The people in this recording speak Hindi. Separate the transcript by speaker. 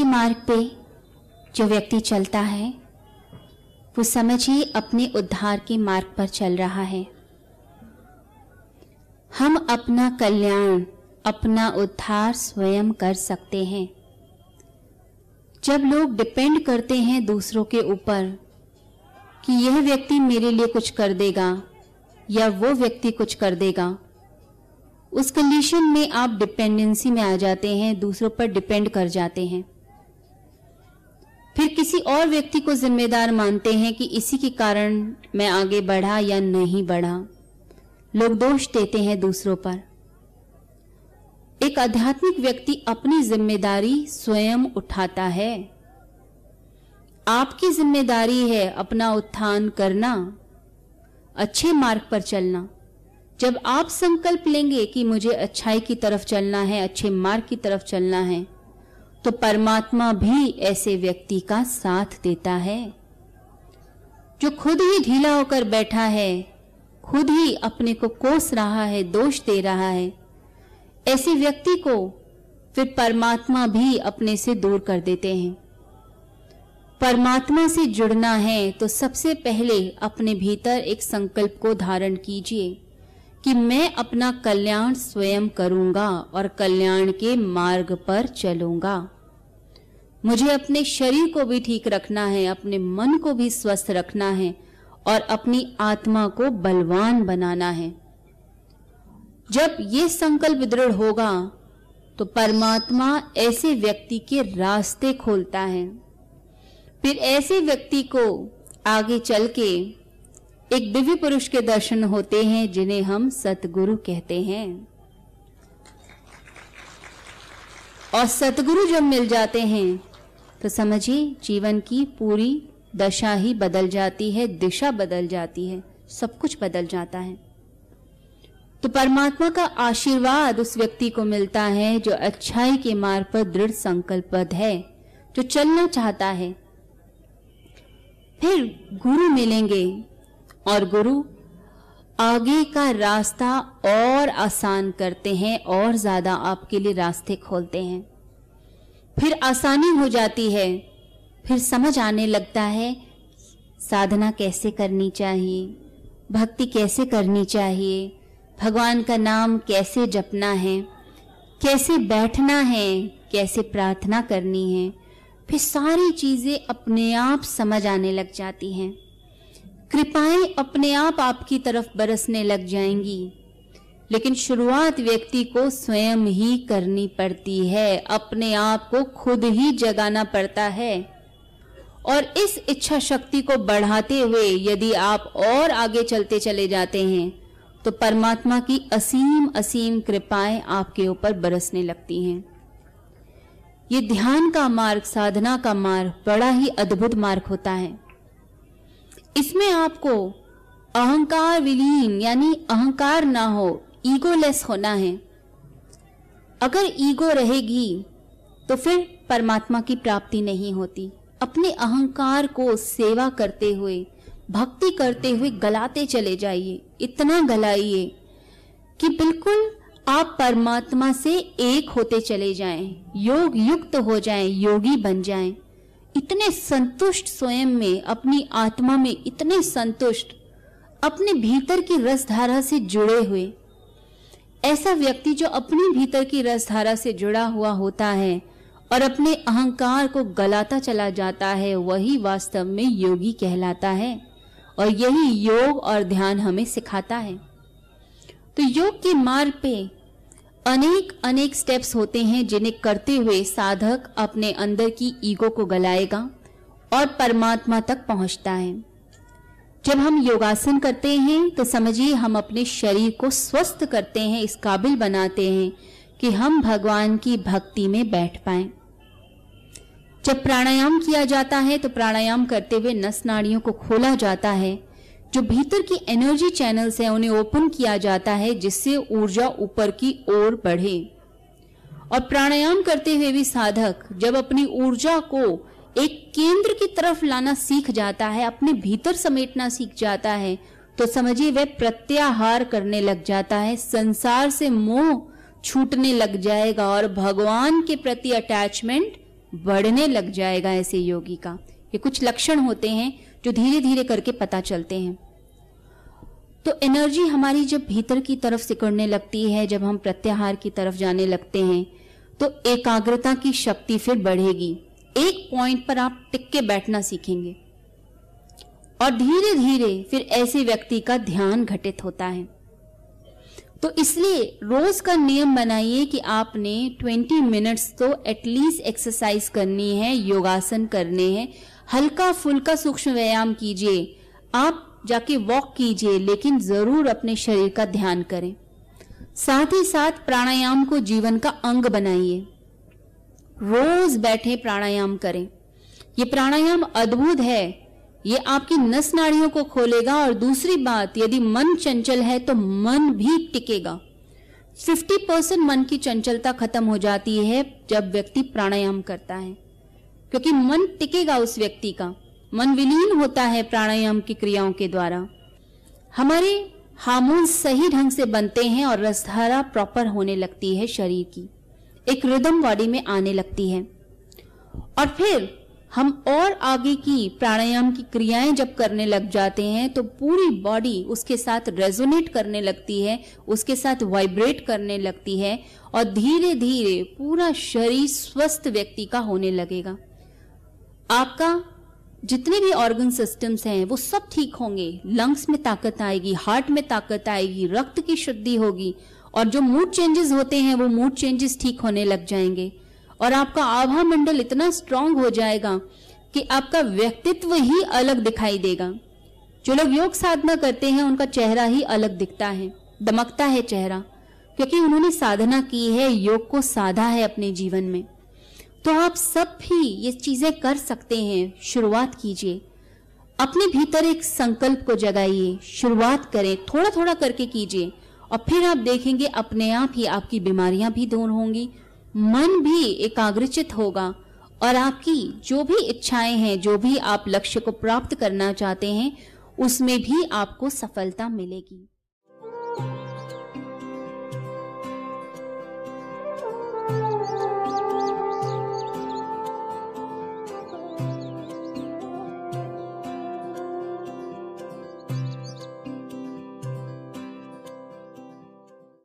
Speaker 1: के मार्ग पे जो व्यक्ति चलता है, वो समझिए अपने उद्धार के मार्ग पर चल रहा है। हम अपना कल्याण, अपना उद्धार स्वयं कर सकते हैं। जब लोग डिपेंड करते हैं दूसरों के ऊपर कि यह व्यक्ति मेरे लिए कुछ कर देगा या वो व्यक्ति कुछ कर देगा, उस कंडीशन में आप डिपेंडेंसी में आ जाते हैं, दूसरों पर डिपेंड कर जाते हैं। किसी और व्यक्ति को जिम्मेदार मानते हैं कि इसी के कारण मैं आगे बढ़ा या नहीं बढ़ा। लोग दोष देते हैं दूसरों पर। एक आध्यात्मिक व्यक्ति अपनी ज़िम्मेदारी स्वयं उठाता है। आपकी ज़िम्मेदारी है अपना उत्थान करना, अच्छे मार्ग पर चलना। जब आप संकल्प लेंगे कि मुझे अच्छाई की तरफ़ चलना है, अच्छे मार्ग की तरफ़ चलना है तो परमात्मा भी ऐसे व्यक्ति का साथ देता है। जो खुद ही ढीला होकर बैठा है, खुद ही अपने को कोस रहा है, दोष दे रहा है, ऐसे व्यक्ति को फिर परमात्मा भी अपने से दूर कर देते हैं। परमात्मा से जुड़ना है तो सबसे पहले अपने भीतर एक संकल्प को धारण कीजिए। कि मैं अपना कल्याण स्वयं करूँगा और कल्याण के मार्ग पर चलूँगा। मुझे अपने शरीर को भी ठीक रखना है, अपने मन को भी स्वस्थ रखना है और अपनी आत्मा को बलवान बनाना है। जब ये संकल्प दृढ़ होगा तो परमात्मा ऐसे व्यक्ति के रास्ते खोलता है। फिर ऐसे व्यक्ति को आगे चल के एक दिव्य पुरुष के दर्शन होते हैं, जिन्हें हम सतगुरु कहते हैं। और सतगुरु जब मिल जाते हैं तो समझिए, जीवन की पूरी दशा ही बदल जाती है, दिशा बदल जाती है, सब कुछ बदल जाता है। तो परमात्मा का आशीर्वाद उस व्यक्ति को मिलता है, जो अच्छाई के मार्ग पर दृढ़ संकल्पबद्ध है, जो चलना चाहता है। फिर गुरु मिलेंगे और गुरु, आगे का रास्ता और आसान करते हैं और ज़्यादा आपके लिए रास्ते खोलते हैं। फिर आसानी हो जाती है, फिर समझ आने लगता है, साधना कैसे करनी चाहिए, भक्ति कैसे करनी चाहिए, भगवान का नाम कैसे जपना है, कैसे बैठना है, कैसे प्रार्थना करनी है, फिर सारी चीज़ें अपने आप समझ आने लग जाती हैं। कृपाएँ अपने आप आपकी तरफ़ बरसने लग जाएँगी। लेकिन शुरुआत व्यक्ति को स्वयं ही करनी पड़ती है, अपने आप को खुद ही जगाना पड़ता है। और इस इच्छा शक्ति को बढ़ाते हुए यदि आप और आगे चलते चले जाते हैं तो परमात्मा की असीम असीम कृपाएँ आपके ऊपर बरसने लगती हैं। ये ध्यान का मार्ग, साधना का मार्ग बड़ा ही अद्भुत मार्ग होता है। इसमें आपको अहंकार विलीन यानी अहंकार ना हो ईगोलेस होना है। अगर ईगो रहेगी तो फिर परमात्मा की प्राप्ति नहीं होती। अपने अहंकार को सेवा करते हुए भक्ति करते हुए गलाते चले जाइए। इतना गलाइए कि बिल्कुल आप परमात्मा से एक होते चले जाएँ, योग युक्त हो जाएँ, योगी बन जाएँ। इतने संतुष्ट स्वयं में, अपनी आत्मा में इतने संतुष्ट, अपने भीतर की रसधारा से जुड़े हुए। ऐसा व्यक्ति जो अपने भीतर की रसधारा से जुड़ा हुआ होता है और अपने अहंकार को गलाता चला जाता है, वही वास्तव में योगी कहलाता है और यही योग और ध्यान हमें सिखाता है। तो योग के मार्ग पे अनेक अनेक स्टेप्स होते हैं जिन्हें करते हुए साधक अपने अंदर की ईगो को गलाएगा और परमात्मा तक पहुँचता है। जब हम योगासन करते हैं तो समझिए हम अपने शरीर को स्वस्थ करते हैं, इस काबिल बनाते हैं कि हम भगवान की भक्ति में बैठ पाए। जब प्राणायाम किया जाता है तो प्राणायाम करते हुए नस नाड़ियों को खोला जाता है जो भीतर की एनर्जी चैनल्स है, उन्हें ओपन किया जाता है, जिससे ऊर्जा ऊपर की ओर बढ़े। और प्राणायाम करते हुए भी साधक, जब अपनी ऊर्जा को एक केंद्र की तरफ़ लाना सीख जाता है, अपने भीतर समेटना सीख जाता है तो समझिए वह प्रत्याहार करने लग जाता है, संसार से मोह छूटने लग जाएगा और भगवान के प्रति अटैचमेंट बढ़ने लग जाएगा ऐसे योगी का। ये कुछ लक्षण होते हैं जो धीरे धीरे करके पता चलते हैं। तो एनर्जी हमारी जब भीतर की तरफ़ सिकुड़ने लगती है, जब हम प्रत्याहार की तरफ़ जाने लगते हैं तो एकाग्रता की शक्ति फिर बढ़ेगी। एक पॉइंट पर आप टिक के बैठना सीखेंगे। और धीरे धीरे फिर ऐसे व्यक्ति का ध्यान घटित होता है। तो इसलिए रोज का नियम बनाइए कि आपने 20 मिनट्स तो एटलीस्ट एक्सरसाइज करनी है, योगासन करने हैं हल्का फुल्का सूक्ष्म व्यायाम कीजिए। आप जाके वॉक कीजिए, लेकिन ज़रूर अपने शरीर का ध्यान करें। साथ ही साथ प्राणायाम को जीवन का अंग बनाइए। रोज बैठे प्राणायाम करें। ये प्राणायाम अद्भुत है। ये आपकी नस नाड़ियों को खोलेगा और दूसरी बात, यदि मन चंचल है तो मन भी टिकेगा। 50 परसेंट मन की चंचलता खत्म हो जाती है जब व्यक्ति प्राणायाम करता है। क्योंकि मन टिकेगा उस व्यक्ति का। मन विलीन होता है प्राणायाम की क्रियाओं के द्वारा। हमारे हार्मोन सही ढंग से बनते हैं और रसधारा प्रॉपर होने लगती है शरीर की। एक रिदम बॉडी में आने लगती है। और फिर हम और आगे की प्राणायाम की क्रियाएँ जब करने लग जाते हैं तो पूरी बॉडी उसके साथ रेजोनेट करने लगती है, उसके साथ वाइब्रेट करने लगती है और धीरे धीरे पूरा शरीर स्वस्थ व्यक्ति का होने लगेगा। आपका जितने भी ऑर्गन सिस्टम्स हैं, वो सब ठीक होंगे। लंग्स में ताकत आएगी हार्ट में ताकत आएगी, रक्त की शुद्धि होगी। और जो मूड चेंजेस होते हैं, वो मूड चेंजेस ठीक होने लग जाएँगे। और आपका आभा मंडल इतना स्ट्रांग हो जाएगा कि आपका व्यक्तित्व ही अलग दिखाई देगा। जो लोग योग साधना करते हैं, उनका चेहरा ही अलग दिखता है, दमकता है चेहरा। क्योंकि उन्होंने साधना की है, योग को साधा है अपने जीवन में। तो आप सब भी ये चीज़ें कर सकते हैं। शुरुआत कीजिए। अपने भीतर एक संकल्प को जगाइए। शुरुआत करें। थोड़ा थोड़ा करके कीजिए। और फिर आप देखेंगे अपने आप ही आपकी बीमारियाँ भी दूर होंगी। मन भी एकाग्रचित होगा। और आपकी जो भी इच्छाएँ हैं, जो भी आप लक्ष्य को प्राप्त करना चाहते हैं, उसमें भी आपको सफलता मिलेगी।